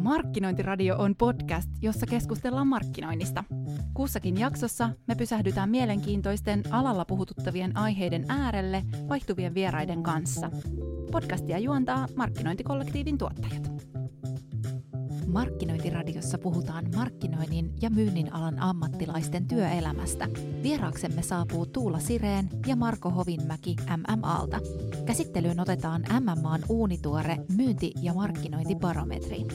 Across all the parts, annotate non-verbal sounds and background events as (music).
Markkinointiradio on podcast, jossa keskustellaan markkinoinnista. Kussakin jaksossa me pysähdytään mielenkiintoisten alalla puhututtavien aiheiden äärelle vaihtuvien vieraiden kanssa. Podcastia juontaa Markkinointikollektiivin tuottajat. Markkinointiradiossa puhutaan markkinoinnin ja myynnin alan ammattilaisten työelämästä. Vieraaksemme saapuu Tuula Sireen ja Marko Hovinmäki MMAlta. Käsittelyyn otetaan MMAn uunituore myynti- ja markkinointibarometri.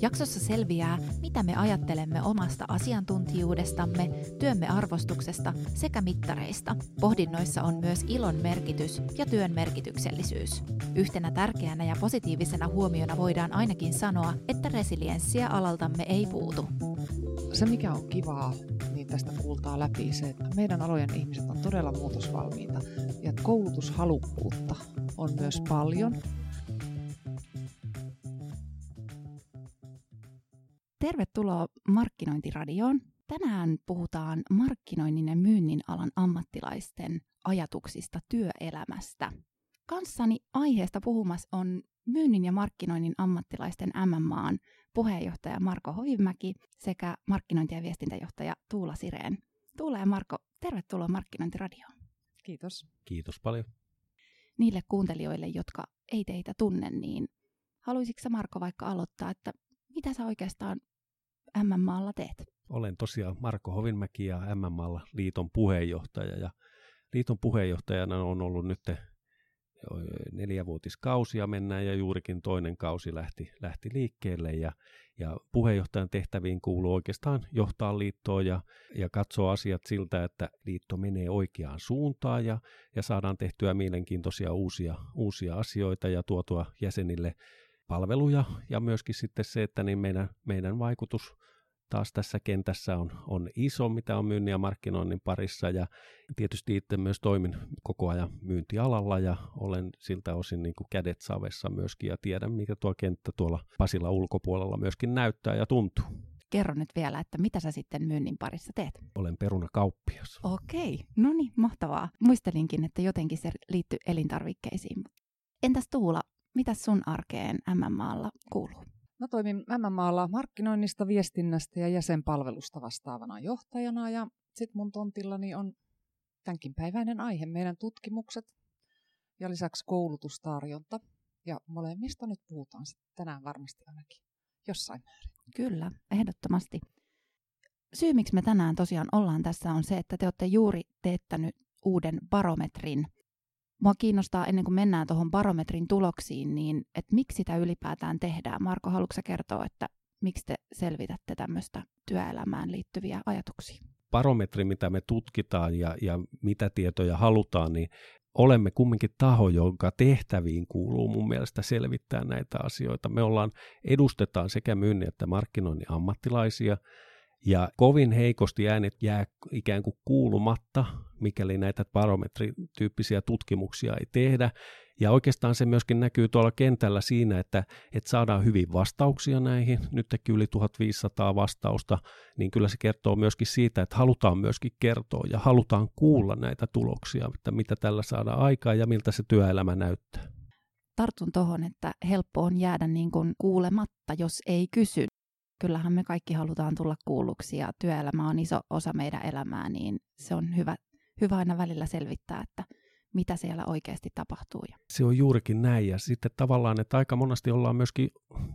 Jaksossa selviää, mitä me ajattelemme omasta asiantuntijuudestamme, työmme arvostuksesta sekä mittareista. Pohdinnoissa on myös ilon merkitys ja työn merkityksellisyys. Yhtenä tärkeänä ja positiivisena huomiona voidaan ainakin sanoa, että resilienssiä alaltamme ei puutu. Se, mikä on kivaa, niin tästä kuultaa läpi se, että meidän alojen ihmiset on todella muutosvalmiita ja koulutushalukkuutta on myös paljon. Tervetuloa Markkinointiradioon. Tänään puhutaan markkinoinnin ja myynnin alan ammattilaisten ajatuksista työelämästä. Kanssani aiheesta puhumassa on myynnin ja markkinoinnin ammattilaisten MMAan puheenjohtaja Marko Hoivimäki sekä markkinointi- ja viestintäjohtaja Tuula Sireen. Tuula ja Marko, tervetuloa Markkinointiradioon. Kiitos. Kiitos paljon. Niille kuuntelijoille, jotka ei teitä tunne, niin haluaisitko Marko vaikka aloittaa, että mitä sä oikeastaan MMAlla teet? Olen tosiaan Marko Hovinmäki ja MMAlla liiton puheenjohtaja ja liiton puheenjohtajana on ollut nyt neljävuotiskausia mennään ja juurikin toinen kausi lähti, lähti liikkeelle ja, ja puheenjohtajan tehtäviin kuuluu oikeastaan johtaa liittoa ja, ja katsoa asiat siltä, että liitto menee oikeaan suuntaan ja, ja saadaan tehtyä mielenkiintoisia uusia, uusia asioita ja tuotua jäsenille palveluja ja myöskin sitten se, että niin meidän, meidän vaikutus taas tässä kentässä on, on iso, mitä on myynnin ja markkinoinnin parissa ja tietysti itse myös toimin koko ajan myyntialalla ja olen siltä osin niin kuin kädet savessa myöskin ja tiedän, mikä tuo kenttä tuolla Pasilla ulkopuolella myöskin näyttää ja tuntuu. Kerro nyt vielä, että mitä sä sitten myynnin parissa teet? Olen perunakauppias. Okei, no niin, mahtavaa. Muistelinkin, että jotenkin se liittyy elintarvikkeisiin. Entäs Tuula, mitä sun arkeen MMAlla kuuluu? Mä toimin MMAlla markkinoinnista, viestinnästä ja jäsenpalvelusta vastaavana johtajana ja sitten mun tontillani on tämänkin päiväinen aihe, meidän tutkimukset ja lisäksi koulutustarjonta. Ja molemmista nyt puhutaan tänään varmasti ainakin jossain määrin. Kyllä, ehdottomasti. Syy, miksi me tänään tosiaan ollaan tässä, on se, että te olette juuri teettänyt uuden barometrin – Mua kiinnostaa ennen kuin mennään tuohon barometrin tuloksiin, niin että miksi sitä ylipäätään tehdään. Marko, haluatko kertoa, että miksi te selvitätte tämmöistä työelämään liittyviä ajatuksia? Barometri, mitä me tutkitaan ja, ja mitä tietoja halutaan, niin olemme kumminkin taho, jonka tehtäviin kuuluu mun mielestä selvittää näitä asioita. Me ollaan, edustetaan sekä myynnin että markkinoinnin ammattilaisia, ja kovin heikosti äänet jää ikään kuin kuulumatta, mikäli näitä barometrityyppisiä tutkimuksia ei tehdä. Ja oikeastaan se myöskin näkyy tuolla kentällä siinä, että, että saadaan hyvin vastauksia näihin, nytkin yli 1500 vastausta, niin kyllä se kertoo myöskin siitä, että halutaan myöskin kertoa ja halutaan kuulla näitä tuloksia, että mitä tällä saadaan aikaa ja miltä se työelämä näyttää. Tartun tuohon, että helppo on jäädä niin kuin kuulematta, jos ei kysy kyllähän me kaikki halutaan tulla kuulluksi ja työelämä on iso osa meidän elämää, niin se on hyvä, hyvä aina välillä selvittää, että mitä siellä oikeasti tapahtuu. Se on juurikin näin ja sitten tavallaan, että aika monesti ollaan myöskin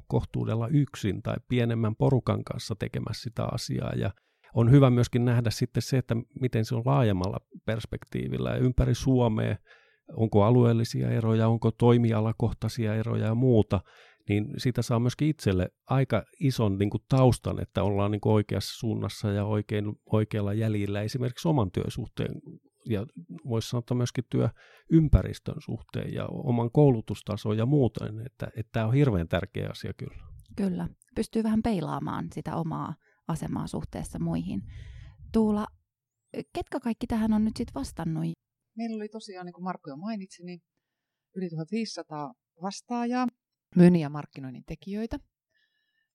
kohtuudella yksin tai pienemmän porukan kanssa tekemässä sitä asiaa ja on hyvä myöskin nähdä sitten se, että miten se on laajemmalla perspektiivillä ja ympäri Suomea, onko alueellisia eroja, onko toimialakohtaisia eroja ja muuta, niin siitä saa myöskin itselle aika ison niin kuin taustan, että ollaan niin kuin oikeassa suunnassa ja oikein, oikealla jäljillä esimerkiksi oman työsuhteen ja voisi sanoa että myöskin työympäristön suhteen ja oman koulutustason ja muuten, että, että tämä on hirveän tärkeä asia kyllä. Kyllä, pystyy vähän peilaamaan sitä omaa asemaa suhteessa muihin. Tuula, ketkä kaikki tähän on nyt sitten vastannut? Meillä oli tosiaan, niin kuin Markku jo mainitsi, niin yli 1500 vastaajaa myynnin ja markkinoinnin tekijöitä.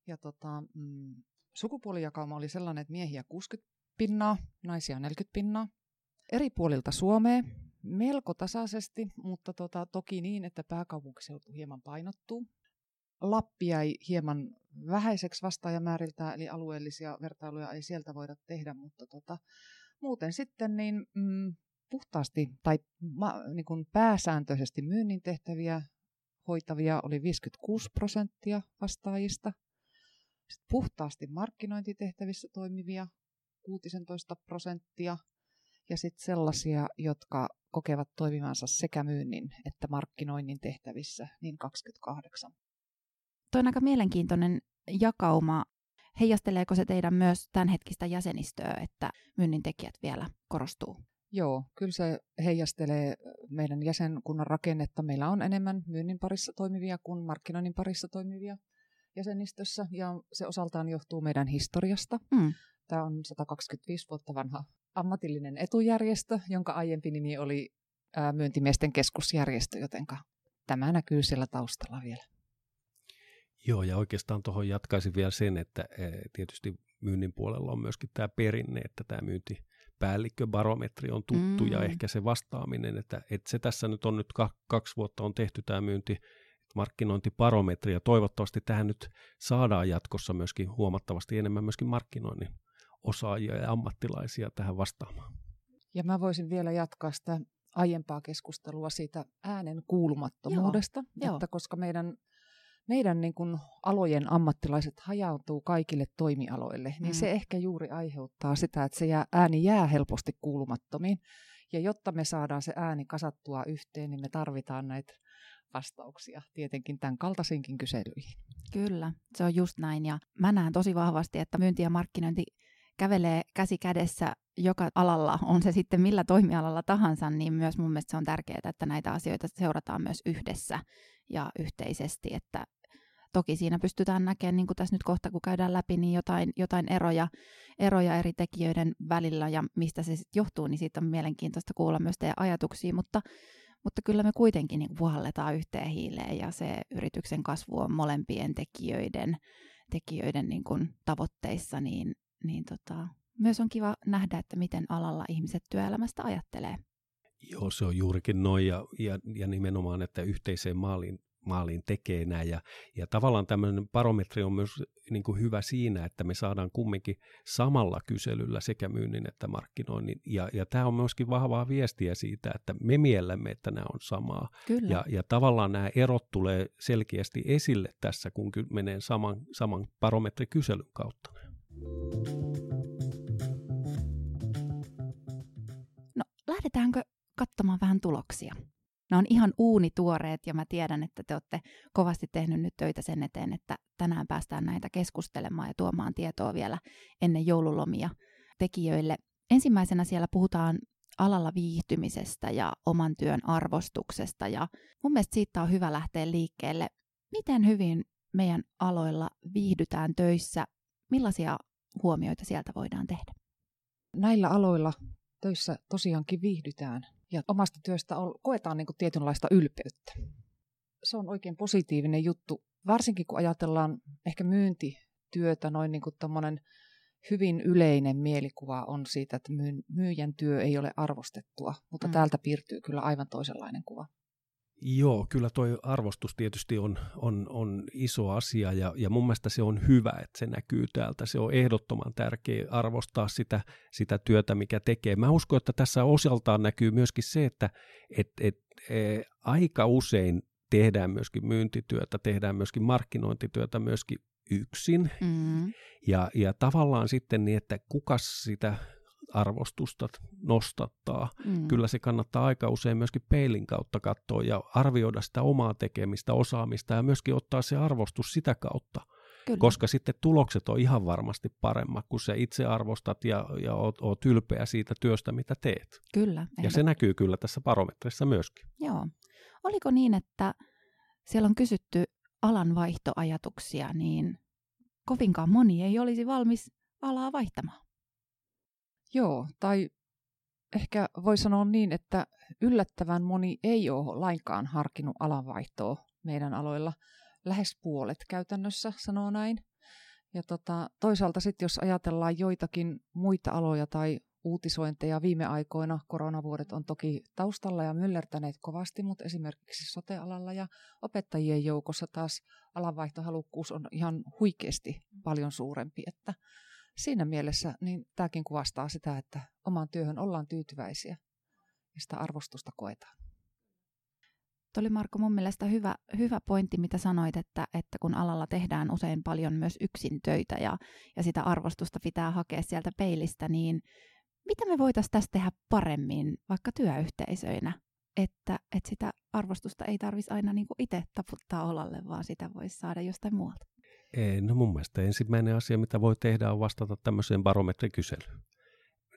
Ja tota, mm, sukupuolijakauma oli sellainen, että miehiä 60 pinnaa, naisia 40 pinnaa. Eri puolilta Suomea, melko tasaisesti, mutta tota, toki niin, että pääkaupunkiseutu hieman painottuu. Lappi jäi hieman vähäiseksi vastaajamääriltä, eli alueellisia vertailuja ei sieltä voida tehdä, mutta tota, muuten sitten niin, mm, puhtaasti tai ma, niin kuin pääsääntöisesti myynnin tehtäviä hoitavia oli 56 prosenttia vastaajista. Sitten puhtaasti markkinointitehtävissä toimivia 16 prosenttia ja sitten sellaisia, jotka kokevat toimivansa sekä myynnin että markkinoinnin tehtävissä, niin 28. Tuo on aika mielenkiintoinen jakauma. Heijasteleeko se teidän myös tämänhetkistä jäsenistöä, että myynnin tekijät vielä korostuu? Joo, kyllä se heijastelee meidän jäsenkunnan rakennetta. Meillä on enemmän myynnin parissa toimivia kuin markkinoinnin parissa toimivia jäsenistössä, ja se osaltaan johtuu meidän historiasta. Mm. Tämä on 125 vuotta vanha ammatillinen etujärjestö, jonka aiempi nimi oli myyntimiesten keskusjärjestö, joten tämä näkyy siellä taustalla vielä. Joo, ja oikeastaan tuohon jatkaisin vielä sen, että tietysti myynnin puolella on myöskin tämä perinne, että tämä myyntipäällikköbarometri on tuttu mm. ja ehkä se vastaaminen, että, että se tässä nyt on nyt kaksi vuotta on tehty tämä myynti markkinointibarometri ja toivottavasti tähän nyt saadaan jatkossa myöskin huomattavasti enemmän myöskin markkinoinnin osaajia ja ammattilaisia tähän vastaamaan. Ja mä voisin vielä jatkaa sitä aiempaa keskustelua siitä äänen kuulumattomuudesta, Joo, että jo. koska meidän, meidän niin kuin alojen ammattilaiset hajautuu kaikille toimialoille, niin mm. se ehkä juuri aiheuttaa sitä, että se jää, ääni jää helposti kuulumattomiin. Ja jotta me saadaan se ääni kasattua yhteen, niin me tarvitaan näitä vastauksia tietenkin tämän kaltaisinkin kyselyihin. Kyllä, se on just näin. Ja mä näen tosi vahvasti, että myynti ja markkinointi kävelee käsi kädessä joka alalla, on se sitten millä toimialalla tahansa, niin myös mun mielestä se on tärkeää, että näitä asioita seurataan myös yhdessä ja yhteisesti, että toki siinä pystytään näkemään, niin kuin tässä nyt kohta kun käydään läpi, niin jotain, jotain eroja, eroja eri tekijöiden välillä ja mistä se sitten johtuu, niin siitä on mielenkiintoista kuulla myös teidän ajatuksia, mutta, mutta kyllä me kuitenkin niin puhalletaan yhteen hiileen ja se yrityksen kasvu on molempien tekijöiden, tekijöiden niin kuin tavoitteissa, niin niin tota, myös on kiva nähdä, että miten alalla ihmiset työelämästä ajattelee. Joo, se on juurikin noin ja, ja, ja nimenomaan, että yhteiseen maaliin, maaliin tekee näin. Ja, ja tavallaan tämmöinen barometri on myös niin kuin hyvä siinä, että me saadaan kumminkin samalla kyselyllä sekä myynnin että markkinoinnin. Ja, ja tämä on myöskin vahvaa viestiä siitä, että me miellämme, että nämä on samaa. Kyllä. Ja, ja tavallaan nämä erot tulee selkeästi esille tässä, kun menee saman, saman barometrikyselyn kautta. No, lähdetäänkö katsomaan vähän tuloksia? Ne on ihan uunituoreet ja mä tiedän, että te olette kovasti tehnyt nyt töitä sen eteen, että tänään päästään näitä keskustelemaan ja tuomaan tietoa vielä ennen joululomia tekijöille. Ensimmäisenä siellä puhutaan alalla viihtymisestä ja oman työn arvostuksesta ja mun mielestä siitä on hyvä lähteä liikkeelle. Miten hyvin meidän aloilla viihdytään töissä? Millaisia huomioita sieltä voidaan tehdä? Näillä aloilla töissä tosiaankin viihdytään ja omasta työstä koetaan niin kuin tietynlaista ylpeyttä. Se on oikein positiivinen juttu, varsinkin kun ajatellaan ehkä myyntityötä, noin niin kuin hyvin yleinen mielikuva on siitä, että myyjän työ ei ole arvostettua, mutta mm. täältä piirtyy kyllä aivan toisenlainen kuva. Joo, kyllä tuo arvostus tietysti on, on, on iso asia ja, ja mun mielestä se on hyvä, että se näkyy täältä. Se on ehdottoman tärkeä arvostaa sitä, sitä työtä, mikä tekee. Mä uskon, että tässä osaltaan näkyy myöskin se, että et, et, e, aika usein tehdään myöskin myyntityötä, tehdään myöskin markkinointityötä myöskin yksin. Mm. Ja, ja tavallaan sitten niin, että kuka sitä arvostusta nostattaa. Mm. Kyllä se kannattaa aika usein myöskin peilin kautta katsoa ja arvioida sitä omaa tekemistä, osaamista ja myöskin ottaa se arvostus sitä kautta. Kyllä. Koska sitten tulokset on ihan varmasti paremmat, kun sä itse arvostat ja, ja oot, oot ylpeä siitä työstä, mitä teet. Kyllä. Ja se näkyy kyllä tässä barometrissa myöskin. Joo. Oliko niin, että siellä on kysytty alan vaihtoajatuksia, niin kovinkaan moni ei olisi valmis alaa vaihtamaan? Joo, tai ehkä voi sanoa niin, että yllättävän moni ei ole lainkaan harkinnut alanvaihtoa meidän aloilla. Lähes puolet käytännössä sanoo näin. Ja tota, toisaalta sitten jos ajatellaan joitakin muita aloja tai uutisointeja viime aikoina. Koronavuodet on toki taustalla ja myllertäneet kovasti, mutta esimerkiksi sotealalla ja opettajien joukossa taas alanvaihtohalukkuus on ihan huikeasti paljon suurempi. Että siinä mielessä niin tämäkin kuvastaa sitä, että omaan työhön ollaan tyytyväisiä ja sitä arvostusta koetaan. Tuo oli Marko mun mielestä hyvä, hyvä pointti, mitä sanoit, että, että kun alalla tehdään usein paljon myös yksin töitä ja, ja sitä arvostusta pitää hakea sieltä peilistä, niin mitä me voitaisiin tässä tehdä paremmin vaikka työyhteisöinä, että, että sitä arvostusta ei tarvitsisi aina niin itse taputtaa olalle, vaan sitä voisi saada jostain muualta? Ei, no mun mielestä ensimmäinen asia, mitä voi tehdä, on vastata tämmöiseen barometrikyselyyn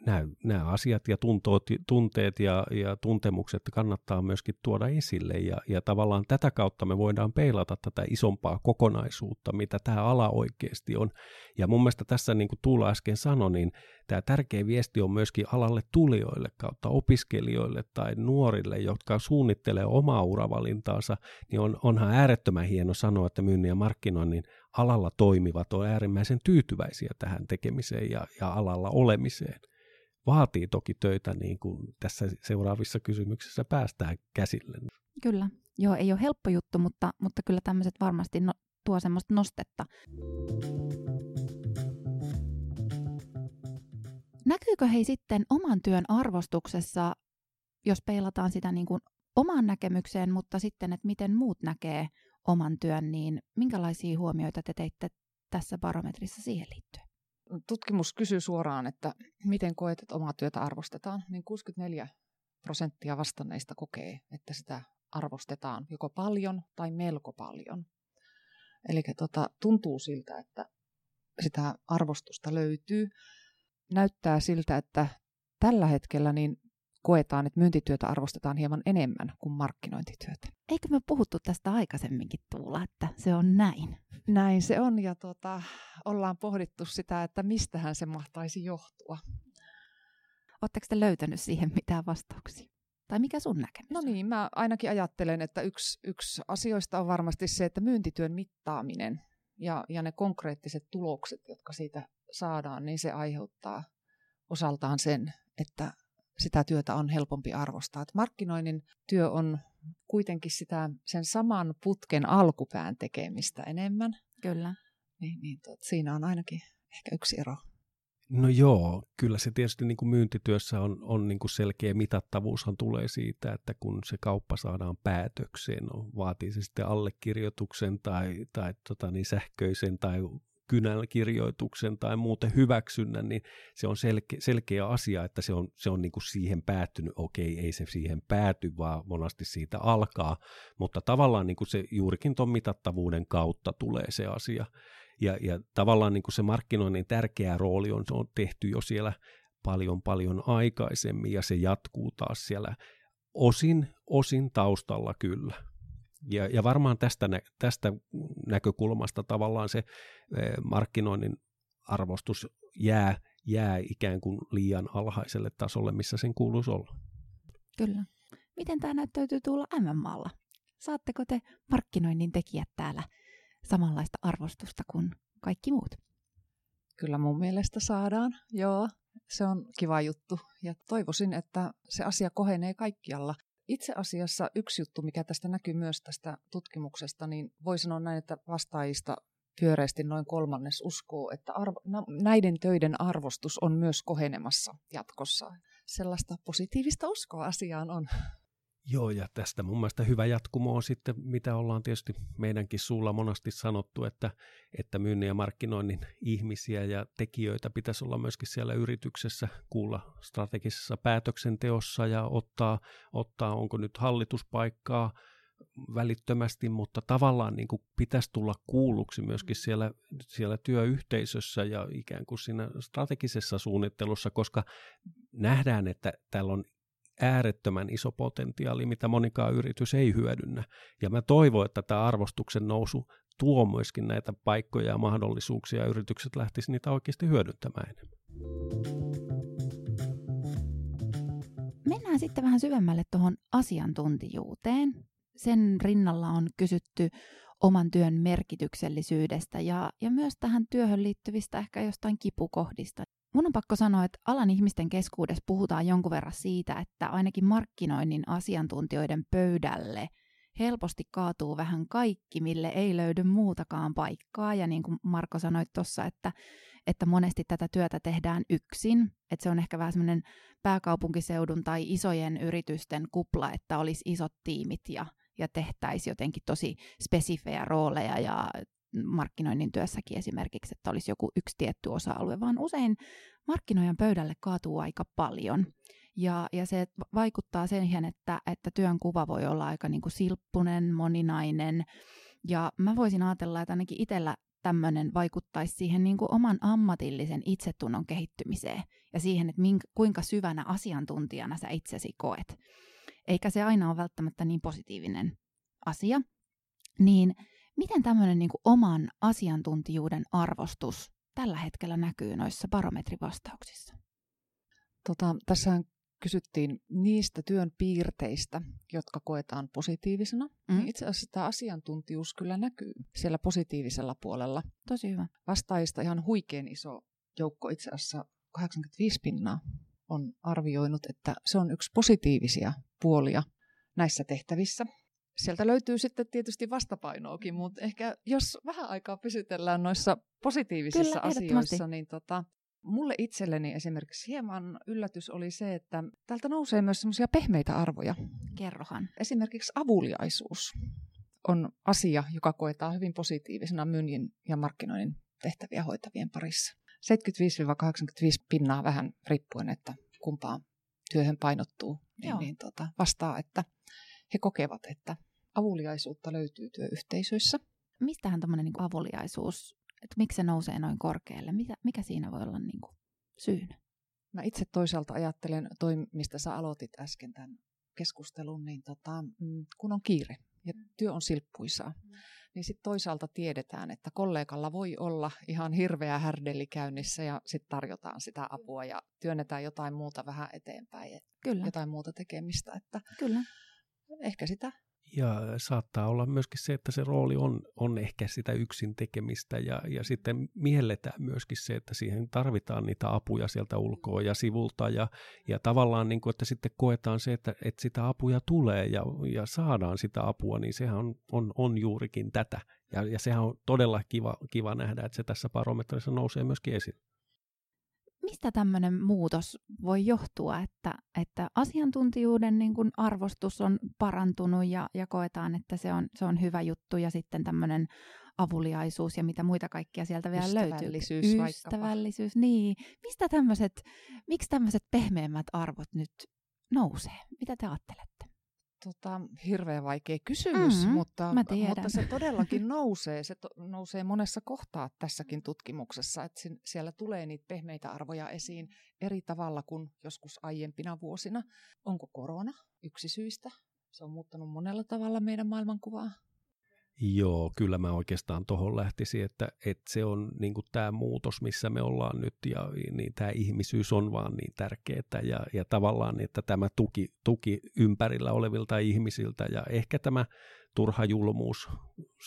nämä, nämä asiat ja tuntoot, tunteet ja, ja tuntemukset kannattaa myöskin tuoda esille ja, ja tavallaan tätä kautta me voidaan peilata tätä isompaa kokonaisuutta, mitä tämä ala oikeasti on. Ja mun mielestä tässä niin kuin Tuula äsken sanoi, niin tämä tärkeä viesti on myöskin alalle tulijoille kautta opiskelijoille tai nuorille, jotka suunnittelee omaa uravalintaansa, niin on, onhan äärettömän hieno sanoa, että myynnin ja markkinoinnin alalla toimivat on äärimmäisen tyytyväisiä tähän tekemiseen ja, ja alalla olemiseen vaatii toki töitä, niin kuin tässä seuraavissa kysymyksissä päästään käsille. Kyllä, joo, ei ole helppo juttu, mutta, mutta kyllä tämmöiset varmasti no, tuo semmoista nostetta. Näkyykö hei sitten oman työn arvostuksessa, jos peilataan sitä niin kuin omaan näkemykseen, mutta sitten, että miten muut näkee oman työn, niin minkälaisia huomioita te teitte tässä barometrissa siihen liittyen? tutkimus kysyy suoraan, että miten koet, että omaa työtä arvostetaan, niin 64 prosenttia vastanneista kokee, että sitä arvostetaan joko paljon tai melko paljon. Eli tota, tuntuu siltä, että sitä arvostusta löytyy. Näyttää siltä, että tällä hetkellä niin koetaan, että myyntityötä arvostetaan hieman enemmän kuin markkinointityötä. Eikö me puhuttu tästä aikaisemminkin Tuula, että se on näin? Näin se on ja tota, ollaan pohdittu sitä, että mistähän se mahtaisi johtua. Oletteko te löytänyt siihen mitään vastauksia? Tai mikä sun näkemys No niin, mä ainakin ajattelen, että yksi, yksi asioista on varmasti se, että myyntityön mittaaminen ja, ja ne konkreettiset tulokset, jotka siitä saadaan, niin se aiheuttaa osaltaan sen, että sitä työtä on helpompi arvostaa. Et markkinoinnin työ on kuitenkin sitä sen saman putken alkupään tekemistä enemmän. Kyllä. Niin, niin tot, siinä on ainakin ehkä yksi ero. No joo, kyllä se tietysti niin kuin myyntityössä on, on niin kuin selkeä mitattavuushan tulee siitä, että kun se kauppa saadaan päätökseen, no, vaatii se sitten allekirjoituksen tai, tai tota niin, sähköisen tai kynäkirjoituksen tai muuten hyväksynnän, niin se on selke, selkeä asia, että se on, se on niin kuin siihen päättynyt. Okei, ei se siihen pääty, vaan monasti siitä alkaa, mutta tavallaan niin kuin se juurikin tuon mitattavuuden kautta tulee se asia. Ja, ja tavallaan niin kuin se markkinoinnin tärkeä rooli on, se on tehty jo siellä paljon paljon aikaisemmin ja se jatkuu taas siellä osin, osin taustalla kyllä. Ja, ja varmaan tästä, nä, tästä näkökulmasta tavallaan se eh, markkinoinnin arvostus jää, jää ikään kuin liian alhaiselle tasolle, missä sen kuuluisi olla. Kyllä. Miten tämä näyttäytyy tuolla MMAlla? Saatteko te markkinoinnin tekijät täällä samanlaista arvostusta kuin kaikki muut? Kyllä mun mielestä saadaan, joo. Se on kiva juttu ja toivoisin, että se asia kohenee kaikkialla. Itse asiassa yksi juttu, mikä tästä näkyy myös tästä tutkimuksesta, niin voi sanoa näin, että vastaajista pyöreästi noin kolmannes uskoo, että arvo, näiden töiden arvostus on myös kohenemassa jatkossa. Sellaista positiivista uskoa asiaan on. Joo, ja tästä mun mielestä hyvä jatkumo on sitten, mitä ollaan tietysti meidänkin suulla monasti sanottu, että, että myynnin ja markkinoinnin ihmisiä ja tekijöitä pitäisi olla myöskin siellä yrityksessä kuulla strategisessa päätöksenteossa ja ottaa, ottaa onko nyt hallituspaikkaa välittömästi, mutta tavallaan niin kuin pitäisi tulla kuulluksi myöskin siellä, siellä työyhteisössä ja ikään kuin siinä strategisessa suunnittelussa, koska nähdään, että täällä on äärettömän iso potentiaali, mitä monikaan yritys ei hyödynnä. Ja mä toivon, että tämä arvostuksen nousu tuo myöskin näitä paikkoja ja mahdollisuuksia, ja yritykset lähtisivät niitä oikeasti hyödyntämään enemmän. Mennään sitten vähän syvemmälle tuohon asiantuntijuuteen. Sen rinnalla on kysytty oman työn merkityksellisyydestä ja, ja myös tähän työhön liittyvistä ehkä jostain kipukohdista. On pakko sanoa, että alan ihmisten keskuudessa puhutaan jonkun verran siitä, että ainakin markkinoinnin asiantuntijoiden pöydälle helposti kaatuu vähän kaikki, mille ei löydy muutakaan paikkaa. Ja niin kuin Marko sanoi tuossa, että, että monesti tätä työtä tehdään yksin. Että se on ehkä vähän semmoinen pääkaupunkiseudun tai isojen yritysten kupla, että olisi isot tiimit ja, ja tehtäisiin jotenkin tosi spesifejä rooleja ja markkinoinnin työssäkin esimerkiksi, että olisi joku yksi tietty osa-alue, vaan usein markkinoijan pöydälle kaatuu aika paljon. Ja, ja se vaikuttaa siihen, että, että työn kuva voi olla aika niin kuin silppunen, moninainen. Ja mä voisin ajatella, että ainakin itsellä tämmöinen vaikuttaisi siihen niin kuin oman ammatillisen itsetunnon kehittymiseen ja siihen, että minkä, kuinka syvänä asiantuntijana sä itsesi koet. Eikä se aina ole välttämättä niin positiivinen asia. Niin Miten tämmöinen niin kuin oman asiantuntijuuden arvostus tällä hetkellä näkyy noissa barometrivastauksissa? Tota, tässä kysyttiin niistä työn piirteistä, jotka koetaan positiivisena. Mm. Niin itse asiassa tämä asiantuntijuus kyllä näkyy siellä positiivisella puolella. Tosi hyvä. Vastaajista ihan huikein iso joukko, itse asiassa 85 pinnaa, on arvioinut, että se on yksi positiivisia puolia näissä tehtävissä sieltä löytyy sitten tietysti vastapainoakin, mutta ehkä jos vähän aikaa pysytellään noissa positiivisissa Kyllä, asioissa, niin tota, mulle itselleni esimerkiksi hieman yllätys oli se, että täältä nousee myös semmoisia pehmeitä arvoja. Kerrohan. Esimerkiksi avuliaisuus on asia, joka koetaan hyvin positiivisena myynnin ja markkinoinnin tehtäviä hoitavien parissa. 75-85 pinnaa vähän riippuen, että kumpaan työhön painottuu, niin, niin tota, vastaa, että he kokevat, että avuliaisuutta löytyy työyhteisöissä. Mistähän tämmöinen niin avuliaisuus, että miksi se nousee noin korkealle? Mikä, mikä siinä voi olla niin kuin syynä? Mä itse toisaalta ajattelen, toi mistä sä aloitit äsken tämän keskustelun, niin tota, mm, kun on kiire ja mm. työ on silppuisaa, mm. niin sitten toisaalta tiedetään, että kollegalla voi olla ihan hirveä härdeli käynnissä ja sitten tarjotaan sitä apua ja työnnetään jotain muuta vähän eteenpäin, Kyllä. jotain muuta tekemistä. Että Kyllä. Ehkä sitä ja saattaa olla myöskin se, että se rooli on, on ehkä sitä yksin tekemistä ja, ja sitten mielletään myöskin se, että siihen tarvitaan niitä apuja sieltä ulkoa ja sivulta ja, ja tavallaan niin kuin, että sitten koetaan se, että, että sitä apuja tulee ja, ja saadaan sitä apua, niin sehän on, on, on juurikin tätä. Ja, ja sehän on todella kiva, kiva nähdä, että se tässä barometrissa nousee myöskin esiin mistä tämmöinen muutos voi johtua, että, että asiantuntijuuden niin kuin arvostus on parantunut ja, ja koetaan, että se on, se on hyvä juttu ja sitten tämmöinen avuliaisuus ja mitä muita kaikkia sieltä vielä Ystävällisyys löytyy. Ystävällisyys, niin. Mistä tämmöiset, miksi tämmöiset pehmeämmät arvot nyt nousee? Mitä te ajattelette? Tota, hirveän vaikea kysymys, mm-hmm, mutta, mutta se (laughs) todellakin nousee. Se to, nousee monessa kohtaa tässäkin tutkimuksessa, että siellä tulee niitä pehmeitä arvoja esiin eri tavalla kuin joskus aiempina vuosina. Onko korona yksi syistä? Se on muuttanut monella tavalla meidän maailmankuvaa. Joo, kyllä mä oikeastaan tuohon lähtisin, että, että se on niin tämä muutos, missä me ollaan nyt ja niin tämä ihmisyys on vaan niin tärkeää ja, ja tavallaan, että tämä tuki, tuki ympärillä olevilta ihmisiltä ja ehkä tämä turha julmuus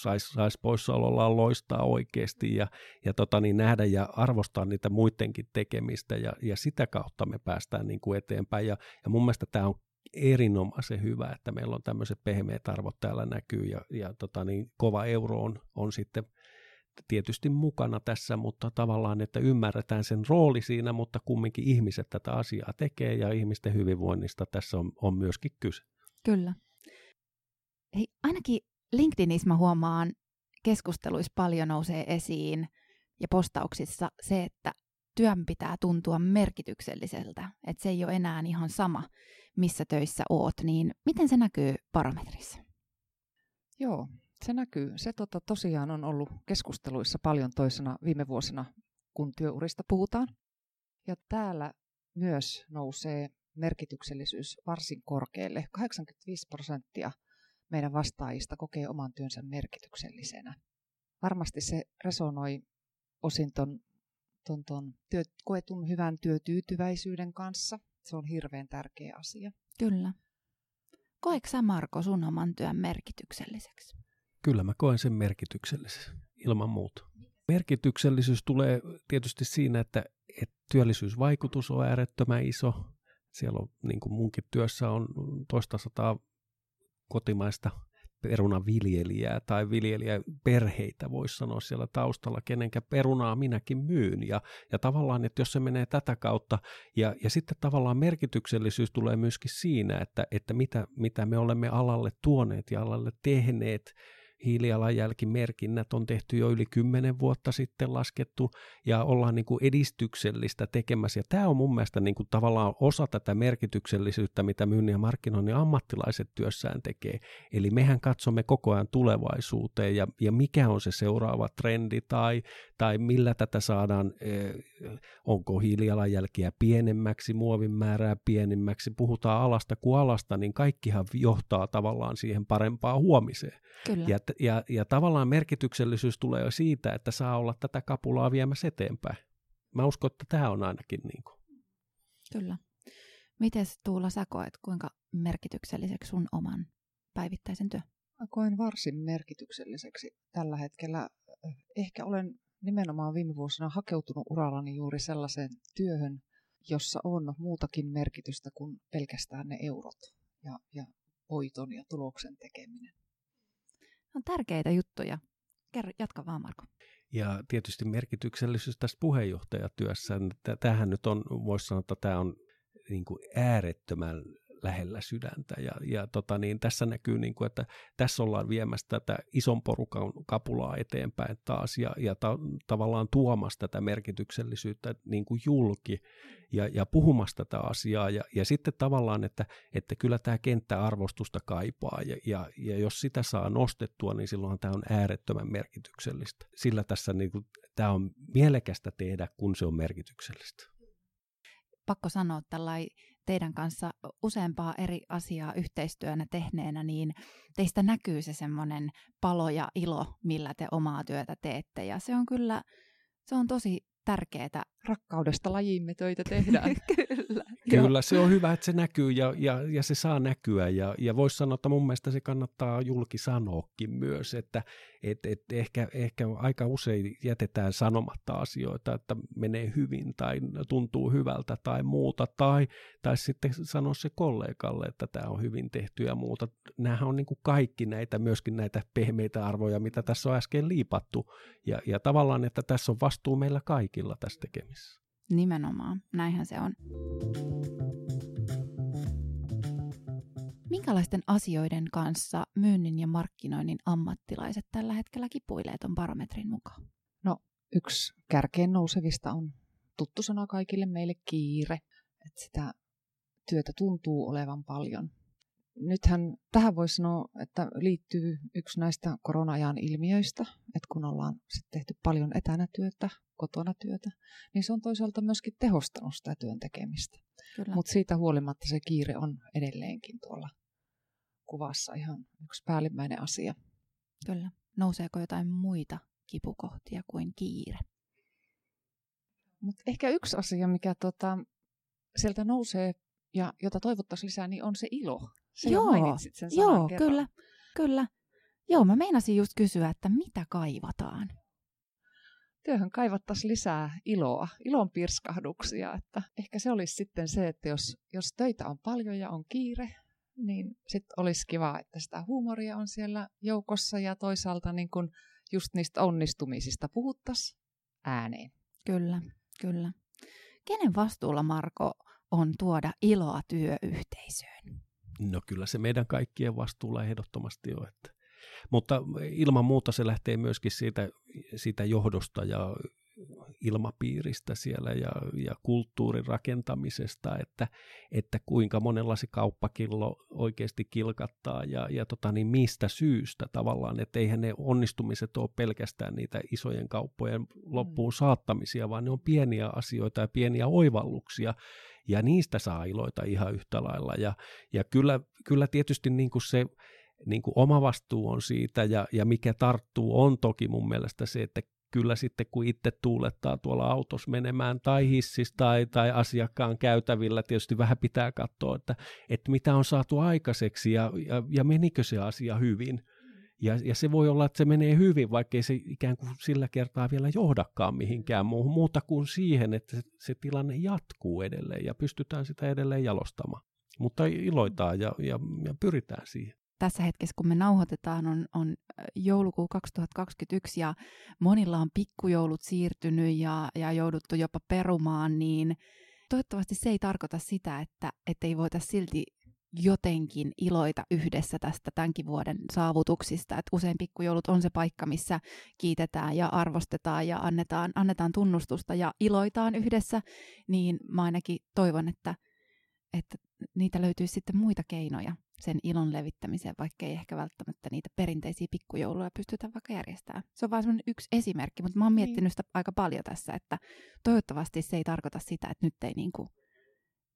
saisi sais poissaolollaan loistaa oikeasti ja, ja tota, niin nähdä ja arvostaa niitä muidenkin tekemistä ja, ja sitä kautta me päästään niin kuin eteenpäin. Ja, ja mun mielestä tämä on erinomaisen hyvä, että meillä on tämmöiset pehmeät arvot täällä näkyy ja, ja tota niin, kova euro on, on sitten tietysti mukana tässä, mutta tavallaan, että ymmärretään sen rooli siinä, mutta kumminkin ihmiset tätä asiaa tekee ja ihmisten hyvinvoinnista tässä on, on myöskin kyse. Kyllä. Hei, ainakin LinkedInissä mä huomaan keskusteluissa paljon nousee esiin ja postauksissa se, että työn pitää tuntua merkitykselliseltä, että se ei ole enää ihan sama, missä töissä oot, niin miten se näkyy parametrissa? Joo, se näkyy. Se tota, tosiaan on ollut keskusteluissa paljon toisena viime vuosina, kun työurista puhutaan. Ja täällä myös nousee merkityksellisyys varsin korkealle. 85 prosenttia meidän vastaajista kokee oman työnsä merkityksellisenä. Varmasti se resonoi osin ton, ton, ton työ, koetun hyvän työtyytyväisyyden kanssa – se on hirveän tärkeä asia. Kyllä. Koetko sä Marko sun oman työn merkitykselliseksi? Kyllä mä koen sen merkitykselliseksi, ilman muuta. Merkityksellisyys tulee tietysti siinä, että, että työllisyysvaikutus on äärettömän iso. Siellä on, niin kuin munkin työssä on toista sataa kotimaista perunaviljelijää tai viljelijäperheitä, voisi sanoa siellä taustalla, kenenkä perunaa minäkin myyn. Ja, ja tavallaan, että jos se menee tätä kautta, ja, ja sitten tavallaan merkityksellisyys tulee myöskin siinä, että, että mitä, mitä me olemme alalle tuoneet ja alalle tehneet, hiilijalanjälkimerkinnät on tehty jo yli kymmenen vuotta sitten laskettu ja ollaan niin kuin edistyksellistä tekemässä. Ja tämä on mun mielestä niin kuin tavallaan osa tätä merkityksellisyyttä, mitä myynnin ja markkinoinnin ammattilaiset työssään tekee. Eli mehän katsomme koko ajan tulevaisuuteen ja, ja mikä on se seuraava trendi tai, tai millä tätä saadaan, eh, onko hiilijalanjälkiä pienemmäksi, muovin määrää pienemmäksi, puhutaan alasta kuin alasta, niin kaikkihan johtaa tavallaan siihen parempaan huomiseen. Kyllä. Ja, ja, ja tavallaan merkityksellisyys tulee jo siitä, että saa olla tätä kapulaa viemässä eteenpäin. Mä uskon, että tämä on ainakin niin kuin. Kyllä. Miten Tuula sä koet, kuinka merkitykselliseksi sun oman päivittäisen työ? Mä koen varsin merkitykselliseksi tällä hetkellä. Ehkä olen nimenomaan viime vuosina hakeutunut urallani juuri sellaiseen työhön, jossa on muutakin merkitystä kuin pelkästään ne eurot ja, ja voiton ja tuloksen tekeminen on tärkeitä juttuja. Kerro, jatka vaan Marko. Ja tietysti merkityksellisyys tässä puheenjohtajatyössä. Tämähän nyt on, voisi sanoa, että tämä on niin kuin äärettömän lähellä sydäntä. Ja, ja tota niin, tässä näkyy, niin kuin, että tässä ollaan viemässä tätä ison porukan kapulaa eteenpäin taas ja, ja ta, tavallaan tuomassa tätä merkityksellisyyttä niin kuin julki ja, ja puhumassa tätä asiaa. Ja, ja sitten tavallaan, että, että kyllä tämä kenttä arvostusta kaipaa ja, ja, ja jos sitä saa nostettua, niin silloin tämä on äärettömän merkityksellistä. Sillä tässä niin kuin, tämä on mielekästä tehdä, kun se on merkityksellistä pakko sanoa tällainen teidän kanssa useampaa eri asiaa yhteistyönä tehneenä, niin teistä näkyy se semmoinen palo ja ilo, millä te omaa työtä teette. Ja se on kyllä, se on tosi tärkeää. Rakkaudesta lajiimme töitä tehdään. (laughs) Kyllä. Kyllä, se on hyvä, että se näkyy ja, ja, ja se saa näkyä. Ja, ja voisi sanoa, että mun mielestä se kannattaa julki sanoakin myös, että et, et ehkä, ehkä aika usein jätetään sanomatta asioita, että menee hyvin tai tuntuu hyvältä tai muuta. Tai, tai sitten sanoa se kollegalle, että tämä on hyvin tehty ja muuta. Nämähän on niin kuin kaikki näitä, myöskin näitä pehmeitä arvoja, mitä tässä on äsken liipattu. Ja, ja tavallaan, että tässä on vastuu meillä kaikilla tässä tekemisessä. Nimenomaan, näinhän se on. Minkälaisten asioiden kanssa myynnin ja markkinoinnin ammattilaiset tällä hetkellä kipuilee tuon barometrin mukaan? No, yksi kärkeen nousevista on tuttu sana kaikille meille kiire. Että sitä työtä tuntuu olevan paljon nythän tähän voisi sanoa, että liittyy yksi näistä korona-ajan ilmiöistä, että kun ollaan sit tehty paljon etänä työtä, kotona työtä, niin se on toisaalta myöskin tehostanut sitä työn tekemistä. Mutta siitä huolimatta se kiire on edelleenkin tuolla kuvassa ihan yksi päällimmäinen asia. Kyllä. Nouseeko jotain muita kipukohtia kuin kiire? Mut ehkä yksi asia, mikä tota, sieltä nousee ja jota toivottaisiin lisää, niin on se ilo. Se joo, mainitsit sen joo kerran. kyllä, kyllä. Joo, mä meinasin just kysyä, että mitä kaivataan? Työhön kaivattaisiin lisää iloa, ilon pirskahduksia. Että ehkä se olisi sitten se, että jos, jos töitä on paljon ja on kiire, niin sitten olisi kiva, että sitä huumoria on siellä joukossa ja toisaalta niin kun just niistä onnistumisista puhuttaisiin ääneen. Kyllä, kyllä. Kenen vastuulla, Marko, on tuoda iloa työyhteisöön? No kyllä se meidän kaikkien vastuulla ehdottomasti on. Että. Mutta ilman muuta se lähtee myöskin siitä, siitä johdosta ja ilmapiiristä siellä ja, ja kulttuurin rakentamisesta, että, että kuinka monella se kauppakillo oikeasti kilkattaa ja, ja tota, niin mistä syystä tavallaan, että eihän ne onnistumiset ole pelkästään niitä isojen kauppojen loppuun mm. saattamisia, vaan ne on pieniä asioita ja pieniä oivalluksia, ja niistä saa iloita ihan yhtä lailla. Ja, ja kyllä, kyllä tietysti niin kuin se niin kuin oma vastuu on siitä, ja, ja mikä tarttuu on toki mun mielestä se, että kyllä sitten kun itse tuulettaa tuolla autossa menemään tai hississä tai, tai asiakkaan käytävillä, tietysti vähän pitää katsoa, että, että mitä on saatu aikaiseksi ja, ja, ja menikö se asia hyvin. Ja, ja se voi olla, että se menee hyvin, vaikkei se ikään kuin sillä kertaa vielä johdakaan mihinkään muuhun, muuta kuin siihen, että se, se tilanne jatkuu edelleen ja pystytään sitä edelleen jalostamaan. Mutta iloitaan ja, ja, ja pyritään siihen tässä hetkessä, kun me nauhoitetaan, on, on joulukuu 2021 ja monilla on pikkujoulut siirtynyt ja, ja jouduttu jopa perumaan, niin toivottavasti se ei tarkoita sitä, että ei voitaisiin silti jotenkin iloita yhdessä tästä tämänkin vuoden saavutuksista. Et usein pikkujoulut on se paikka, missä kiitetään ja arvostetaan ja annetaan, annetaan tunnustusta ja iloitaan yhdessä, niin mä ainakin toivon, että, että niitä löytyy sitten muita keinoja sen ilon levittämiseen, vaikka ei ehkä välttämättä niitä perinteisiä pikkujouluja pystytä vaikka järjestämään. Se on vain yksi esimerkki, mutta mä oon niin. miettinyt sitä aika paljon tässä, että toivottavasti se ei tarkoita sitä, että nyt ei niin kuin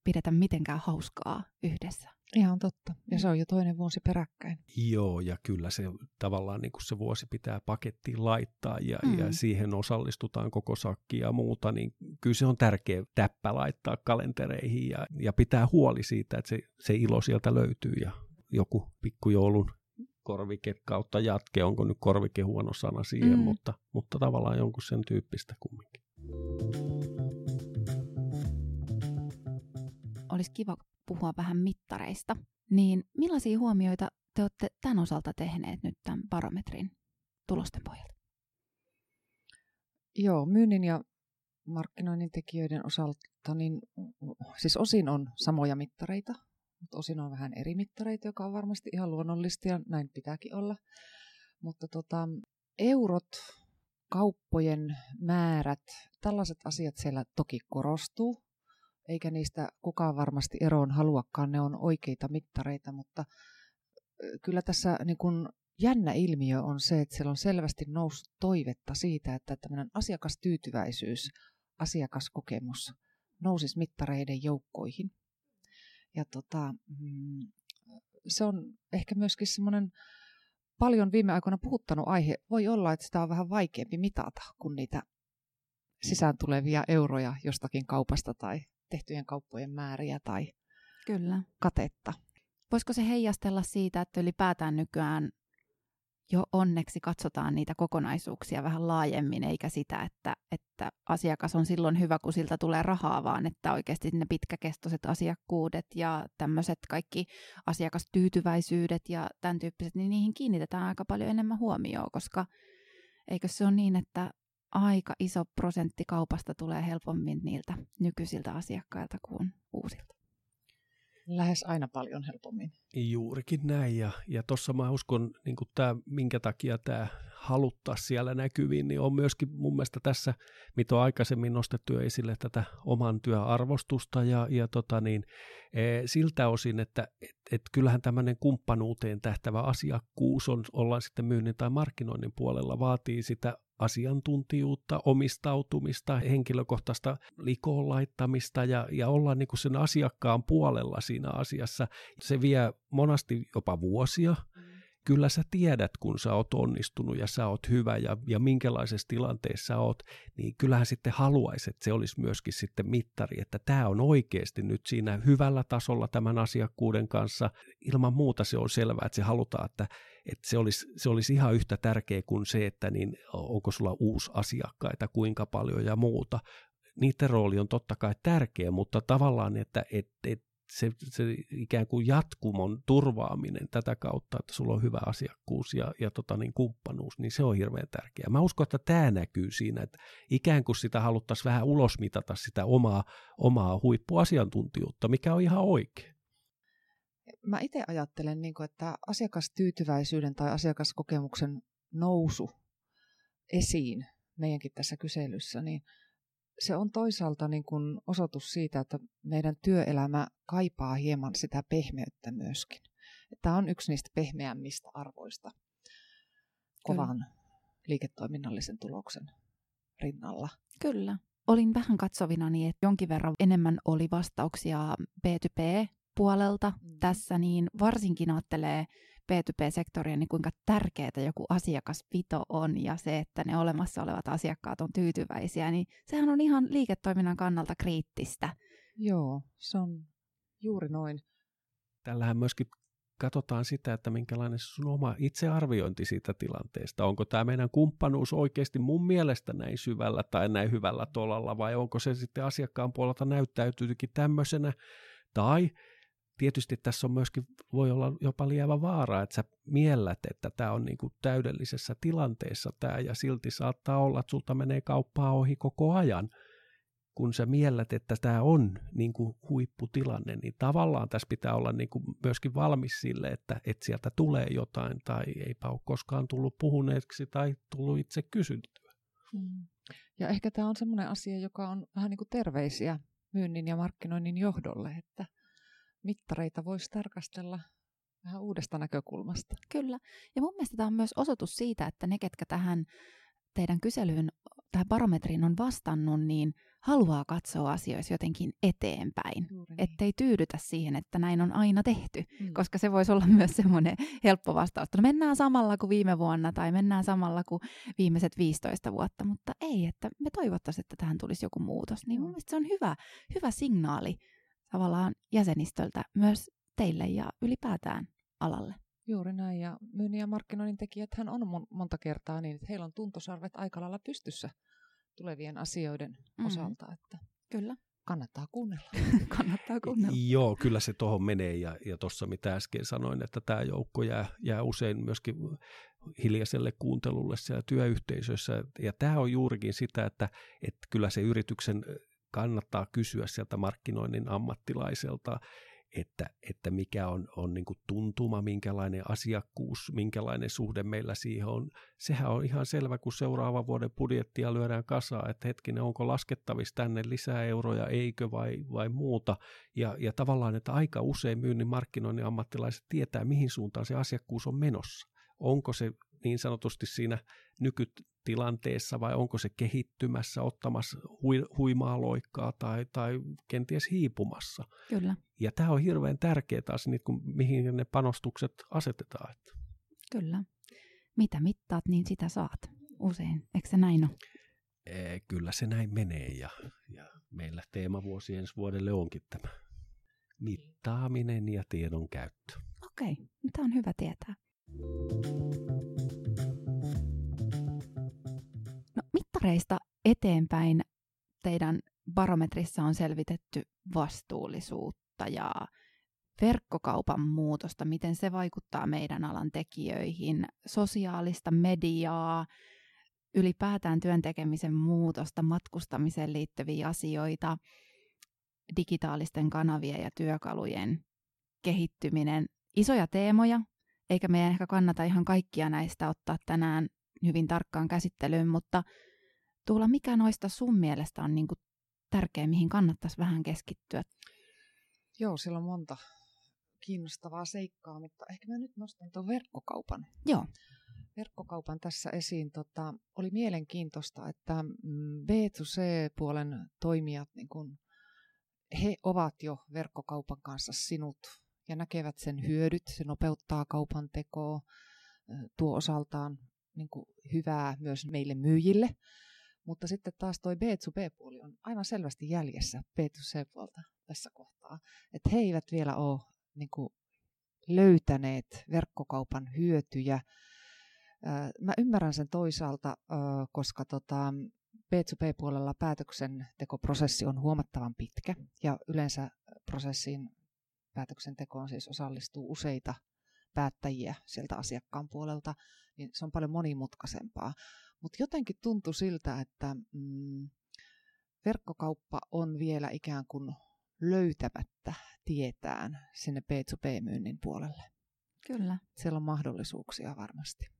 pidetä mitenkään hauskaa yhdessä. Ihan totta. Ja mm. se on jo toinen vuosi peräkkäin. Joo, ja kyllä se tavallaan niin kuin se vuosi pitää pakettiin laittaa ja, mm. ja siihen osallistutaan koko sakki ja muuta, niin kyllä se on tärkeä täppä laittaa kalentereihin ja, ja pitää huoli siitä, että se, se ilo sieltä löytyy ja joku pikkujoulun korvike kautta jatke, onko nyt korvike huono sana siihen, mm. mutta, mutta tavallaan jonkun sen tyyppistä kumminkin. Olisi kiva puhua vähän mittareista, niin millaisia huomioita te olette tämän osalta tehneet nyt tämän barometrin tulosten pohjalta? Joo, myynnin ja markkinoinnin tekijöiden osalta, niin siis osin on samoja mittareita, mutta osin on vähän eri mittareita, joka on varmasti ihan luonnollista ja näin pitääkin olla. Mutta tota, eurot, kauppojen määrät, tällaiset asiat siellä toki korostuu, eikä niistä kukaan varmasti eroon haluakaan, ne on oikeita mittareita, mutta kyllä tässä niin kun jännä ilmiö on se, että siellä on selvästi noussut toivetta siitä, että tämmöinen asiakastyytyväisyys, asiakaskokemus nousisi mittareiden joukkoihin. Ja tota, mm, se on ehkä myöskin semmoinen paljon viime aikoina puhuttanut aihe. Voi olla, että sitä on vähän vaikeampi mitata kuin niitä sisään tulevia euroja jostakin kaupasta tai tehtyjen kauppojen määriä tai Kyllä. katetta. Voisiko se heijastella siitä, että ylipäätään nykyään jo onneksi katsotaan niitä kokonaisuuksia vähän laajemmin, eikä sitä, että, että asiakas on silloin hyvä, kun siltä tulee rahaa, vaan että oikeasti ne pitkäkestoiset asiakkuudet ja tämmöiset kaikki asiakastyytyväisyydet ja tämän tyyppiset, niin niihin kiinnitetään aika paljon enemmän huomioon, koska eikö se ole niin, että aika iso prosentti kaupasta tulee helpommin niiltä nykyisiltä asiakkailta kuin uusilta. Lähes aina paljon helpommin. Juurikin näin, ja, ja tuossa mä uskon, niin tämä, minkä takia tämä haluttaa siellä näkyviin, niin on myöskin mun mielestä tässä, mitä on aikaisemmin nostettu jo esille, tätä oman työarvostusta, ja, ja tota niin, e, siltä osin, että et, et kyllähän tämmöinen kumppanuuteen tähtävä asiakkuus on, ollaan sitten myynnin tai markkinoinnin puolella, vaatii sitä asiantuntijuutta, omistautumista, henkilökohtaista likoon laittamista ja, ja olla niin kuin sen asiakkaan puolella siinä asiassa. Se vie monasti jopa vuosia. Kyllä sä tiedät, kun sä oot onnistunut ja sä oot hyvä ja, ja minkälaisessa tilanteessa sä oot, niin kyllähän sitten haluaisit, että se olisi myöskin sitten mittari, että tämä on oikeasti nyt siinä hyvällä tasolla tämän asiakkuuden kanssa. Ilman muuta se on selvää, että se halutaan, että että se olisi, se olisi ihan yhtä tärkeä kuin se, että niin onko sulla uusi asiakkaita, kuinka paljon ja muuta. Niiden rooli on totta kai tärkeä, mutta tavallaan, että et, et se, se ikään kuin jatkumon turvaaminen tätä kautta, että sulla on hyvä asiakkuus ja, ja tota niin, kumppanuus, niin se on hirveän tärkeää. Mä uskon, että tämä näkyy siinä, että ikään kuin sitä haluttaisiin vähän ulosmitata sitä omaa, omaa huippuasiantuntijuutta, mikä on ihan oikein mä itse ajattelen, niin kuin, että asiakastyytyväisyyden tai asiakaskokemuksen nousu esiin meidänkin tässä kyselyssä, niin se on toisaalta niin kuin osoitus siitä, että meidän työelämä kaipaa hieman sitä pehmeyttä myöskin. Tämä on yksi niistä pehmeämmistä arvoista kovan Kyllä. liiketoiminnallisen tuloksen rinnalla. Kyllä. Olin vähän katsovinani, että jonkin verran enemmän oli vastauksia B2B puolelta mm. tässä, niin varsinkin ajattelee B2B-sektoria, niin kuinka tärkeää joku asiakaspito on ja se, että ne olemassa olevat asiakkaat on tyytyväisiä, niin sehän on ihan liiketoiminnan kannalta kriittistä. Joo, se on juuri noin. Tällähän myöskin katsotaan sitä, että minkälainen sun oma itsearviointi siitä tilanteesta. Onko tämä meidän kumppanuus oikeasti mun mielestä näin syvällä tai näin hyvällä tolalla, vai onko se sitten asiakkaan puolelta näyttäytyykin tämmöisenä, tai tietysti tässä on myöskin, voi olla jopa lievä vaara, että sä miellät, että tämä on niin kuin täydellisessä tilanteessa tämä, ja silti saattaa olla, että sulta menee kauppaa ohi koko ajan, kun sä miellät, että tämä on niin kuin huipputilanne, niin tavallaan tässä pitää olla niin kuin myöskin valmis sille, että, että sieltä tulee jotain, tai eipä ole koskaan tullut puhuneeksi tai tullut itse kysyttyä. Mm. Ja ehkä tämä on sellainen asia, joka on vähän niin kuin terveisiä myynnin ja markkinoinnin johdolle, että – mittareita voisi tarkastella vähän uudesta näkökulmasta. Kyllä. Ja mun mielestä tämä on myös osoitus siitä, että ne, ketkä tähän teidän kyselyyn, tähän barometriin on vastannut, niin haluaa katsoa asioissa jotenkin eteenpäin. Niin. Ettei tyydytä siihen, että näin on aina tehty, mm. koska se voisi olla (laughs) myös semmoinen helppo vastaus. No mennään samalla kuin viime vuonna tai mennään samalla kuin viimeiset 15 vuotta, mutta ei, että me toivottaisiin, että tähän tulisi joku muutos. Niin mun mielestä se on hyvä, hyvä signaali tavallaan jäsenistöltä myös teille ja ylipäätään alalle. Juuri näin, ja myynnin ja markkinoinnin tekijät hän on monta kertaa niin, että heillä on tuntosarvet aika lailla pystyssä tulevien asioiden mm. osalta, että Kyllä. kannattaa kuunnella. (laughs) kannattaa kuunnella. Joo, kyllä se tuohon menee, ja, ja tuossa mitä äsken sanoin, että tämä joukko jää, jää usein myöskin hiljaiselle kuuntelulle siellä työyhteisössä, ja tämä on juurikin sitä, että, että kyllä se yrityksen kannattaa kysyä sieltä markkinoinnin ammattilaiselta, että, että mikä on, on niin kuin tuntuma, minkälainen asiakkuus, minkälainen suhde meillä siihen on. Sehän on ihan selvä, kun seuraavan vuoden budjettia lyödään kasaan, että hetkinen, onko laskettavissa tänne lisää euroja, eikö vai, vai muuta. Ja, ja tavallaan, että aika usein myynnin markkinoinnin ammattilaiset tietää, mihin suuntaan se asiakkuus on menossa. Onko se niin sanotusti siinä nykytilanteessa vai onko se kehittymässä, ottamassa hui, huimaa loikkaa tai, tai kenties hiipumassa. Kyllä. Ja tämä on hirveän tärkeää taas, niin kun, mihin ne panostukset asetetaan. Kyllä. Mitä mittaat, niin sitä saat usein. Eikö se näin ole? Ee, kyllä se näin menee ja, ja meillä teemavuosi ensi vuodelle onkin tämä mittaaminen ja tiedon käyttö. Okei, tämä on hyvä tietää. No, mittareista eteenpäin teidän barometrissa on selvitetty vastuullisuutta ja verkkokaupan muutosta, miten se vaikuttaa meidän alan tekijöihin, sosiaalista mediaa, ylipäätään työntekemisen muutosta, matkustamiseen liittyviä asioita, digitaalisten kanavien ja työkalujen kehittyminen. Isoja teemoja, eikä meidän ehkä kannata ihan kaikkia näistä ottaa tänään hyvin tarkkaan käsittelyyn, mutta Tuula, mikä noista sun mielestä on niin kuin tärkeä, mihin kannattaisi vähän keskittyä? Joo, siellä on monta kiinnostavaa seikkaa, mutta ehkä mä nyt nostan tuon verkkokaupan. Joo. Verkkokaupan tässä esiin. Tota, oli mielenkiintoista, että mm, B2C-puolen toimijat, niin kun, he ovat jo verkkokaupan kanssa sinut ja näkevät sen hyödyt. Se nopeuttaa kaupan tekoa, tuo osaltaan niin kuin hyvää myös meille myyjille. Mutta sitten taas toi B2B-puoli on aivan selvästi jäljessä B2C-puolta tässä kohtaa. Että he eivät vielä ole niin kuin, löytäneet verkkokaupan hyötyjä. Mä ymmärrän sen toisaalta, koska tota, B2B-puolella päätöksentekoprosessi on huomattavan pitkä ja yleensä prosessiin päätöksentekoon siis osallistuu useita päättäjiä sieltä asiakkaan puolelta, niin se on paljon monimutkaisempaa. Mutta jotenkin tuntui siltä, että mm, verkkokauppa on vielä ikään kuin löytämättä tietään sinne B2B-myynnin puolelle. Kyllä. Siellä on mahdollisuuksia varmasti.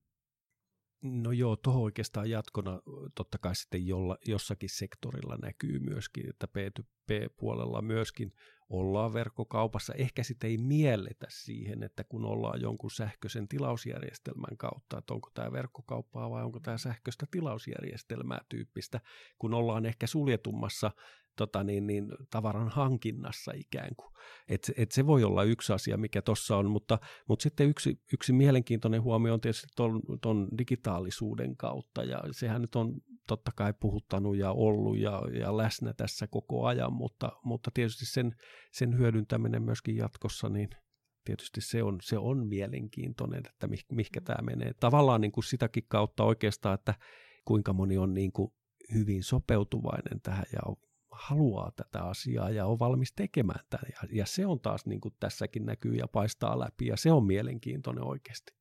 No joo, tuohon oikeastaan jatkona totta kai sitten jolla, jossakin sektorilla näkyy myöskin, että P2P-puolella myöskin ollaan verkkokaupassa. Ehkä sitten ei mielletä siihen, että kun ollaan jonkun sähköisen tilausjärjestelmän kautta, että onko tämä verkkokauppaa vai onko tämä sähköistä tilausjärjestelmää tyyppistä, kun ollaan ehkä suljetummassa tota niin, niin, tavaran hankinnassa ikään kuin. Et, et se voi olla yksi asia, mikä tuossa on, mutta, mutta sitten yksi, yksi mielenkiintoinen huomio on tietysti tuon digitaalisuuden kautta, ja sehän nyt on totta kai puhuttanut ja ollut ja, ja läsnä tässä koko ajan, mutta, mutta tietysti sen, sen hyödyntäminen myöskin jatkossa niin tietysti se on, se on mielenkiintoinen, että mih, mihinkä tämä menee. Tavallaan niin kuin sitäkin kautta oikeastaan, että kuinka moni on niin kuin hyvin sopeutuvainen tähän ja haluaa tätä asiaa ja on valmis tekemään tämän. Ja, ja se on taas niin kuin tässäkin näkyy ja paistaa läpi ja se on mielenkiintoinen oikeasti.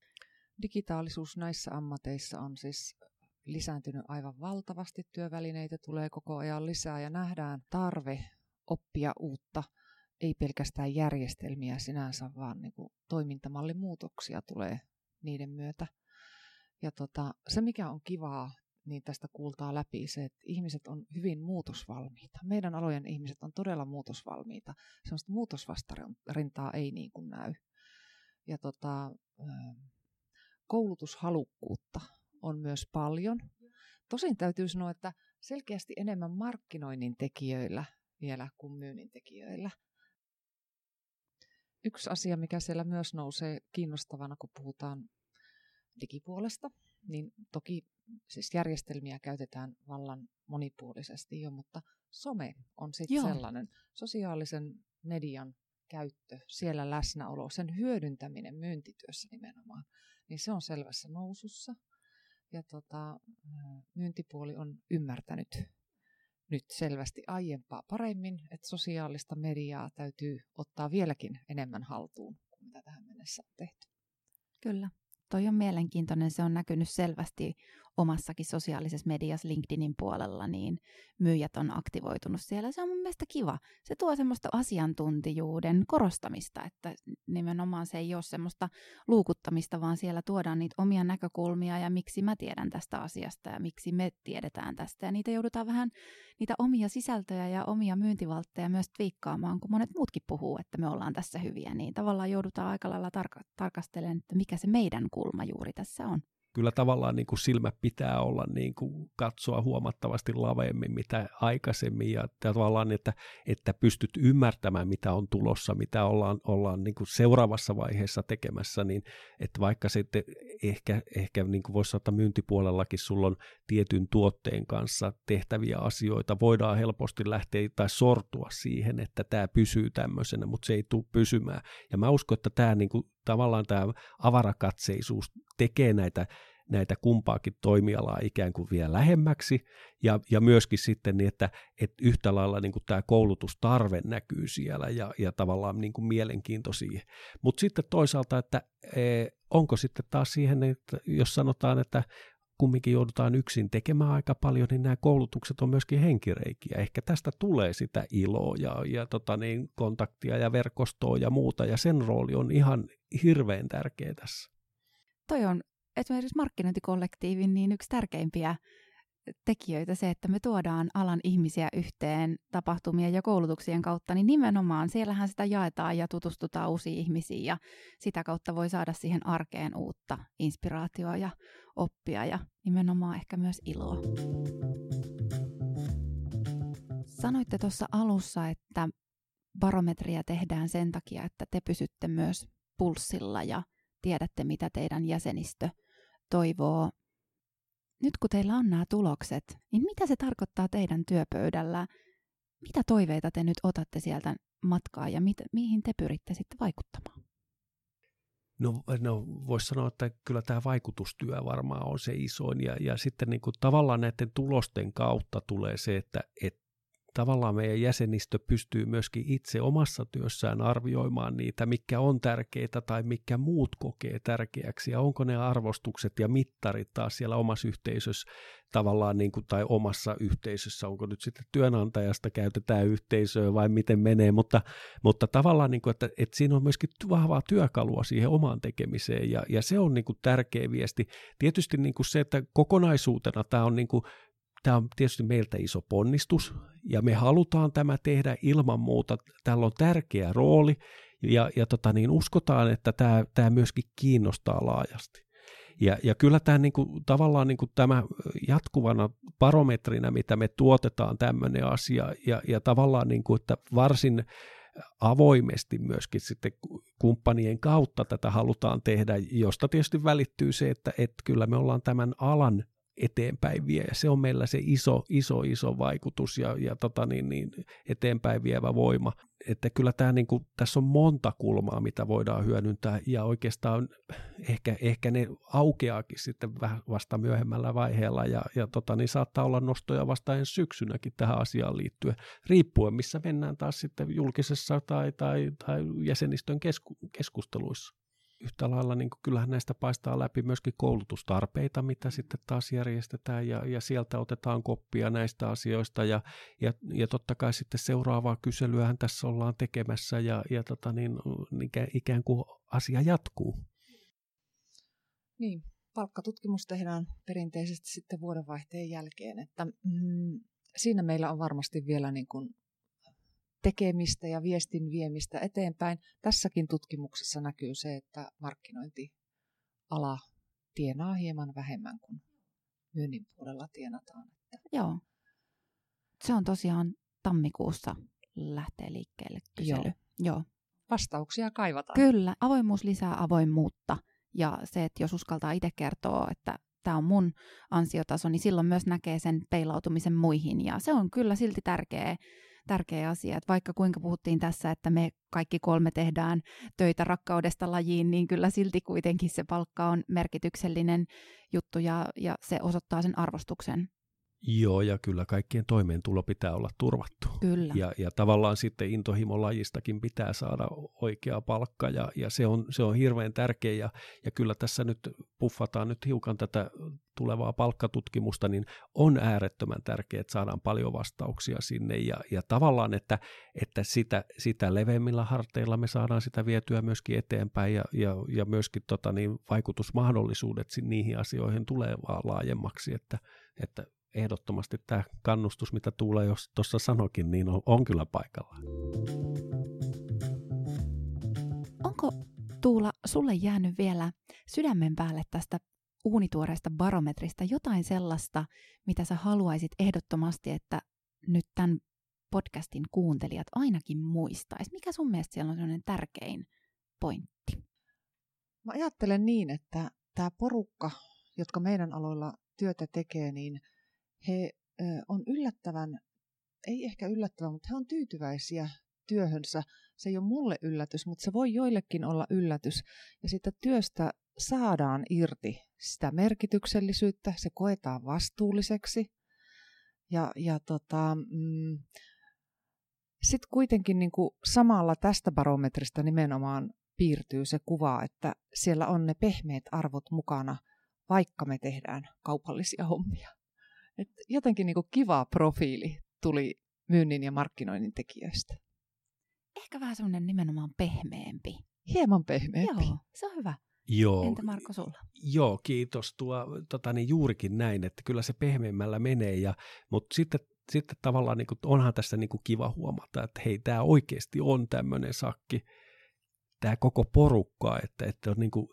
Digitaalisuus näissä ammateissa on siis lisääntynyt aivan valtavasti. Työvälineitä tulee koko ajan lisää ja nähdään tarve oppia uutta, ei pelkästään järjestelmiä sinänsä, vaan niin kuin toimintamallimuutoksia tulee niiden myötä. Ja tota, se, mikä on kivaa, niin tästä kuultaa läpi se, että ihmiset on hyvin muutosvalmiita. Meidän alojen ihmiset on todella muutosvalmiita. Sellaista muutosvastarintaa ei niin kuin näy. Ja tota, koulutushalukkuutta on myös paljon. Tosin täytyy sanoa, että selkeästi enemmän markkinoinnin tekijöillä vielä kuin myynnin tekijöillä. Yksi asia, mikä siellä myös nousee kiinnostavana, kun puhutaan digipuolesta, niin toki siis järjestelmiä käytetään vallan monipuolisesti jo, mutta some on sitten sellainen sosiaalisen median käyttö, siellä läsnäolo, sen hyödyntäminen myyntityössä nimenomaan, niin se on selvässä nousussa. Ja tota, myyntipuoli on ymmärtänyt nyt selvästi aiempaa paremmin, että sosiaalista mediaa täytyy ottaa vieläkin enemmän haltuun kuin mitä tähän mennessä on tehty. Kyllä. Toi on mielenkiintoinen, se on näkynyt selvästi omassakin sosiaalisessa mediassa LinkedInin puolella, niin myyjät on aktivoitunut siellä. Se on mun mielestä kiva. Se tuo semmoista asiantuntijuuden korostamista, että nimenomaan se ei ole semmoista luukuttamista, vaan siellä tuodaan niitä omia näkökulmia ja miksi mä tiedän tästä asiasta ja miksi me tiedetään tästä. Ja niitä joudutaan vähän, niitä omia sisältöjä ja omia myyntivaltteja myös twiikkaamaan, kun monet muutkin puhuu, että me ollaan tässä hyviä. Niin tavallaan joudutaan aika lailla tarka- tarkastelemaan, että mikä se meidän kulma juuri tässä on kyllä tavallaan niin kuin silmä pitää olla niin kuin katsoa huomattavasti laveemmin mitä aikaisemmin ja tavallaan, että, että pystyt ymmärtämään mitä on tulossa, mitä ollaan, ollaan niin kuin seuraavassa vaiheessa tekemässä, niin että vaikka sitten ehkä, ehkä niin kuin voisi sanoa, myyntipuolellakin sulla on tietyn tuotteen kanssa tehtäviä asioita, voidaan helposti lähteä tai sortua siihen, että tämä pysyy tämmöisenä, mutta se ei tule pysymään. Ja mä uskon, että tämä niin kuin, tavallaan tämä avarakatseisuus tekee näitä näitä kumpaakin toimialaa ikään kuin vielä lähemmäksi, ja, ja myöskin sitten niin, että, että yhtä lailla niin kuin tämä koulutustarve näkyy siellä, ja, ja tavallaan niin kuin mielenkiinto siihen. Mutta sitten toisaalta, että e, onko sitten taas siihen, että jos sanotaan, että kumminkin joudutaan yksin tekemään aika paljon, niin nämä koulutukset on myöskin henkireikiä. Ehkä tästä tulee sitä iloa ja, ja tota niin, kontaktia ja verkostoa ja muuta, ja sen rooli on ihan hirveän tärkeä tässä. Toi on esimerkiksi markkinointikollektiivin niin yksi tärkeimpiä tekijöitä se, että me tuodaan alan ihmisiä yhteen tapahtumien ja koulutuksien kautta, niin nimenomaan siellähän sitä jaetaan ja tutustutaan uusiin ihmisiin ja sitä kautta voi saada siihen arkeen uutta inspiraatioa ja oppia ja nimenomaan ehkä myös iloa. Sanoitte tuossa alussa, että barometria tehdään sen takia, että te pysytte myös pulssilla ja tiedätte, mitä teidän jäsenistö toivoo. Nyt kun teillä on nämä tulokset, niin mitä se tarkoittaa teidän työpöydällä? Mitä toiveita te nyt otatte sieltä matkaa ja mit, mihin te pyritte sitten vaikuttamaan? No, no voisi sanoa, että kyllä tämä vaikutustyö varmaan on se isoin ja, ja sitten niin kuin tavallaan näiden tulosten kautta tulee se, että, että tavallaan meidän jäsenistö pystyy myöskin itse omassa työssään arvioimaan niitä, mikä on tärkeitä tai mikä muut kokee tärkeäksi ja onko ne arvostukset ja mittarit taas siellä omassa yhteisössä tavallaan niin kuin, tai omassa yhteisössä, onko nyt sitten työnantajasta käytetään yhteisöä vai miten menee, mutta, mutta tavallaan, niin kuin, että, että siinä on myöskin vahvaa työkalua siihen omaan tekemiseen ja, ja se on niin kuin tärkeä viesti. Tietysti niin kuin se, että kokonaisuutena tämä on niin kuin Tämä on tietysti meiltä iso ponnistus ja me halutaan tämä tehdä ilman muuta. Tällä on tärkeä rooli ja, ja tota niin, uskotaan, että tämä, tämä myöskin kiinnostaa laajasti. Ja, ja kyllä tämä niin kuin, tavallaan niin kuin tämä jatkuvana barometrinä, mitä me tuotetaan tämmöinen asia, ja, ja tavallaan niin kuin, että varsin avoimesti myöskin sitten kumppanien kautta tätä halutaan tehdä, josta tietysti välittyy se, että, että kyllä me ollaan tämän alan eteenpäin vie. Ja se on meillä se iso, iso, iso vaikutus ja, ja tota niin, niin, eteenpäin vievä voima. Että kyllä tämä, niin kuin, tässä on monta kulmaa, mitä voidaan hyödyntää ja oikeastaan ehkä, ehkä ne aukeaakin sitten vähän vasta myöhemmällä vaiheella ja, ja tota, niin saattaa olla nostoja vasta ensi syksynäkin tähän asiaan liittyen, riippuen missä mennään taas sitten julkisessa tai, tai, tai jäsenistön kesku, keskusteluissa yhtä lailla niin kuin, kyllähän näistä paistaa läpi myöskin koulutustarpeita, mitä sitten taas järjestetään ja, ja sieltä otetaan koppia näistä asioista ja, ja, ja totta kai sitten seuraavaa kyselyähän tässä ollaan tekemässä ja, ja tota niin, ikään, ikään kuin asia jatkuu. Niin, palkkatutkimus tehdään perinteisesti sitten vuodenvaihteen jälkeen, että mm, siinä meillä on varmasti vielä niin kuin tekemistä ja viestin viemistä eteenpäin. Tässäkin tutkimuksessa näkyy se, että markkinointiala tienaa hieman vähemmän kuin myynnin puolella tienataan. Joo. Se on tosiaan tammikuussa lähtee liikkeelle kysely. Joo. Joo. Vastauksia kaivataan. Kyllä, avoimuus lisää avoimuutta. Ja se, että jos uskaltaa itse kertoa, että tämä on mun ansiotaso, niin silloin myös näkee sen peilautumisen muihin. Ja se on kyllä silti tärkeä tärkeä asia. Että vaikka kuinka puhuttiin tässä, että me kaikki kolme tehdään töitä rakkaudesta lajiin, niin kyllä silti kuitenkin se palkka on merkityksellinen juttu ja, ja se osoittaa sen arvostuksen. Joo, ja kyllä kaikkien toimeentulo pitää olla turvattu. Kyllä. Ja, ja tavallaan sitten intohimolajistakin pitää saada oikea palkka, ja, ja se, on, se on hirveän tärkeä, ja, ja kyllä tässä nyt puffataan nyt hiukan tätä tulevaa palkkatutkimusta, niin on äärettömän tärkeää, että saadaan paljon vastauksia sinne, ja, ja tavallaan, että, että sitä, sitä leveämmillä harteilla me saadaan sitä vietyä myöskin eteenpäin, ja, ja, ja myöskin tota, niin vaikutusmahdollisuudet niihin asioihin tulee vaan laajemmaksi, että, että ehdottomasti tämä kannustus, mitä Tuula jos tuossa sanokin, niin on, on kyllä paikalla. Onko Tuula sulle jäänyt vielä sydämen päälle tästä uunituoreesta barometrista jotain sellaista, mitä sä haluaisit ehdottomasti, että nyt tämän podcastin kuuntelijat ainakin muistaisi? Mikä sun mielestä siellä on sellainen tärkein pointti? Mä ajattelen niin, että tämä porukka, jotka meidän aloilla työtä tekee, niin – he on yllättävän, ei ehkä yllättävän, mutta he on tyytyväisiä työhönsä. Se ei ole mulle yllätys, mutta se voi joillekin olla yllätys. Ja sitä työstä saadaan irti sitä merkityksellisyyttä, se koetaan vastuulliseksi. Ja, ja tota, mm, sitten kuitenkin niin kuin samalla tästä barometrista nimenomaan piirtyy se kuva, että siellä on ne pehmeät arvot mukana, vaikka me tehdään kaupallisia hommia. Et jotenkin niin kuin kiva profiili tuli myynnin ja markkinoinnin tekijöistä. Ehkä vähän semmoinen nimenomaan pehmeämpi. Hieman pehmeämpi. Joo, se on hyvä. Joo. Entä Marko sulla? Joo, kiitos. Tuo, tota, niin juurikin näin, että kyllä se pehmeämmällä menee, ja, mutta sitten, sitten tavallaan niin kuin, onhan tässä niin kuin kiva huomata, että hei, tämä oikeasti on tämmöinen sakki, tämä koko porukka, että, että on niin kuin,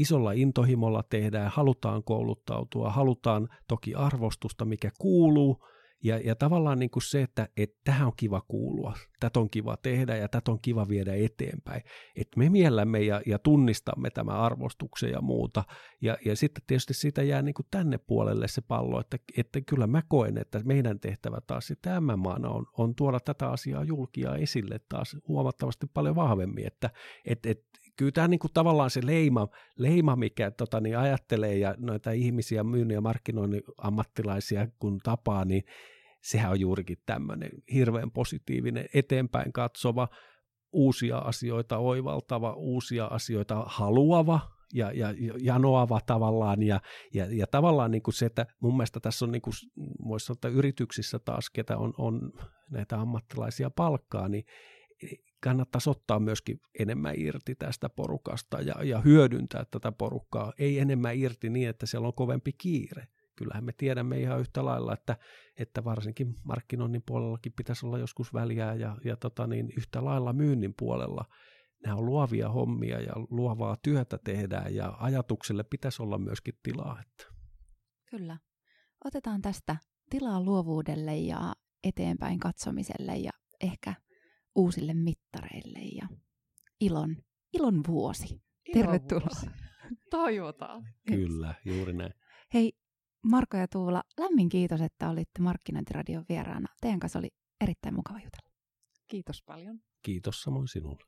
isolla intohimolla tehdään, halutaan kouluttautua, halutaan toki arvostusta, mikä kuuluu, ja, ja tavallaan niin kuin se, että, että tähän on kiva kuulua, tätä on kiva tehdä ja tätä on kiva viedä eteenpäin. Että me miellämme ja, ja tunnistamme tämä arvostuksen ja muuta. Ja, ja sitten tietysti siitä jää niin kuin tänne puolelle se pallo, että, että kyllä mä koen, että meidän tehtävä taas sitten M-maana on, on tuoda tätä asiaa julkia esille taas huomattavasti paljon vahvemmin. Että et, et, kyllä tämä niin kuin tavallaan se leima, leima mikä tota, niin ajattelee ja noita ihmisiä, myynnin ja markkinoinnin ammattilaisia kun tapaa, niin sehän on juurikin tämmöinen hirveän positiivinen, eteenpäin katsova, uusia asioita oivaltava, uusia asioita haluava ja, ja janoava tavallaan ja, ja, ja tavallaan niin kuin se, että mun mielestä tässä on niin kuin, voisi sanoa, että yrityksissä taas, ketä on, on näitä ammattilaisia palkkaa, niin kannattaisi ottaa myöskin enemmän irti tästä porukasta ja, ja hyödyntää tätä porukkaa. Ei enemmän irti niin, että siellä on kovempi kiire. Kyllähän me tiedämme ihan yhtä lailla, että, että varsinkin markkinoinnin puolellakin pitäisi olla joskus väliä ja, ja tota niin, yhtä lailla myynnin puolella. Nämä on luovia hommia ja luovaa työtä tehdään ja ajatukselle pitäisi olla myöskin tilaa. Että. Kyllä. Otetaan tästä tilaa luovuudelle ja eteenpäin katsomiselle ja ehkä – uusille mittareille ja ilon, ilon vuosi. Ilon Tervetuloa. Vuosi. (laughs) Toivotaan. Kyllä, juuri näin. Hei, Marko ja Tuula, lämmin kiitos, että olitte Markkinointiradion vieraana. Teidän kanssa oli erittäin mukava jutella. Kiitos paljon. Kiitos samoin sinulle.